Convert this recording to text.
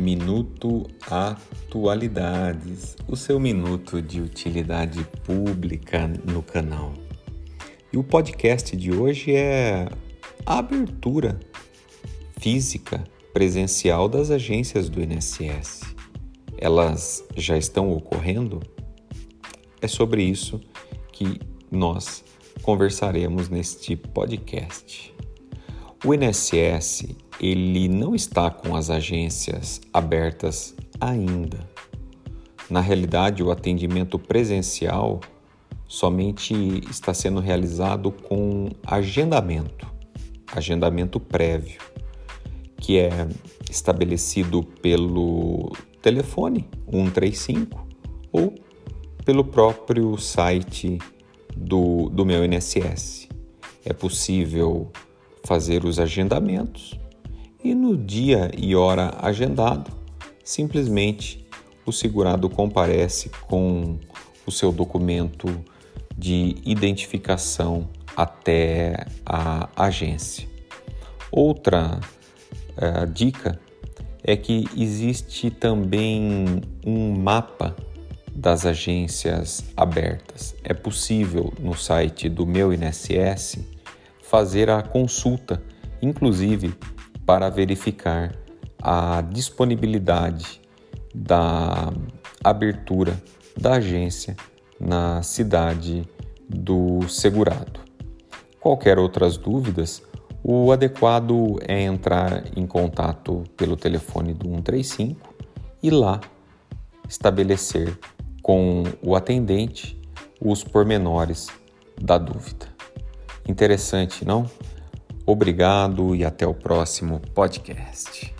Minuto Atualidades, o seu minuto de utilidade pública no canal. E o podcast de hoje é a abertura física presencial das agências do INSS. Elas já estão ocorrendo? É sobre isso que nós conversaremos neste podcast. O INSS ele não está com as agências abertas ainda. Na realidade, o atendimento presencial somente está sendo realizado com agendamento, agendamento prévio, que é estabelecido pelo telefone 135 ou pelo próprio site do, do meu INSS. É possível fazer os agendamentos e no dia e hora agendado, simplesmente o segurado comparece com o seu documento de identificação até a agência. Outra uh, dica é que existe também um mapa das agências abertas. É possível no site do meu INSS fazer a consulta, inclusive para verificar a disponibilidade da abertura da agência na cidade do segurado. Qualquer outras dúvidas, o adequado é entrar em contato pelo telefone do 135 e lá estabelecer com o atendente os pormenores da dúvida. Interessante, não? Obrigado e até o próximo podcast.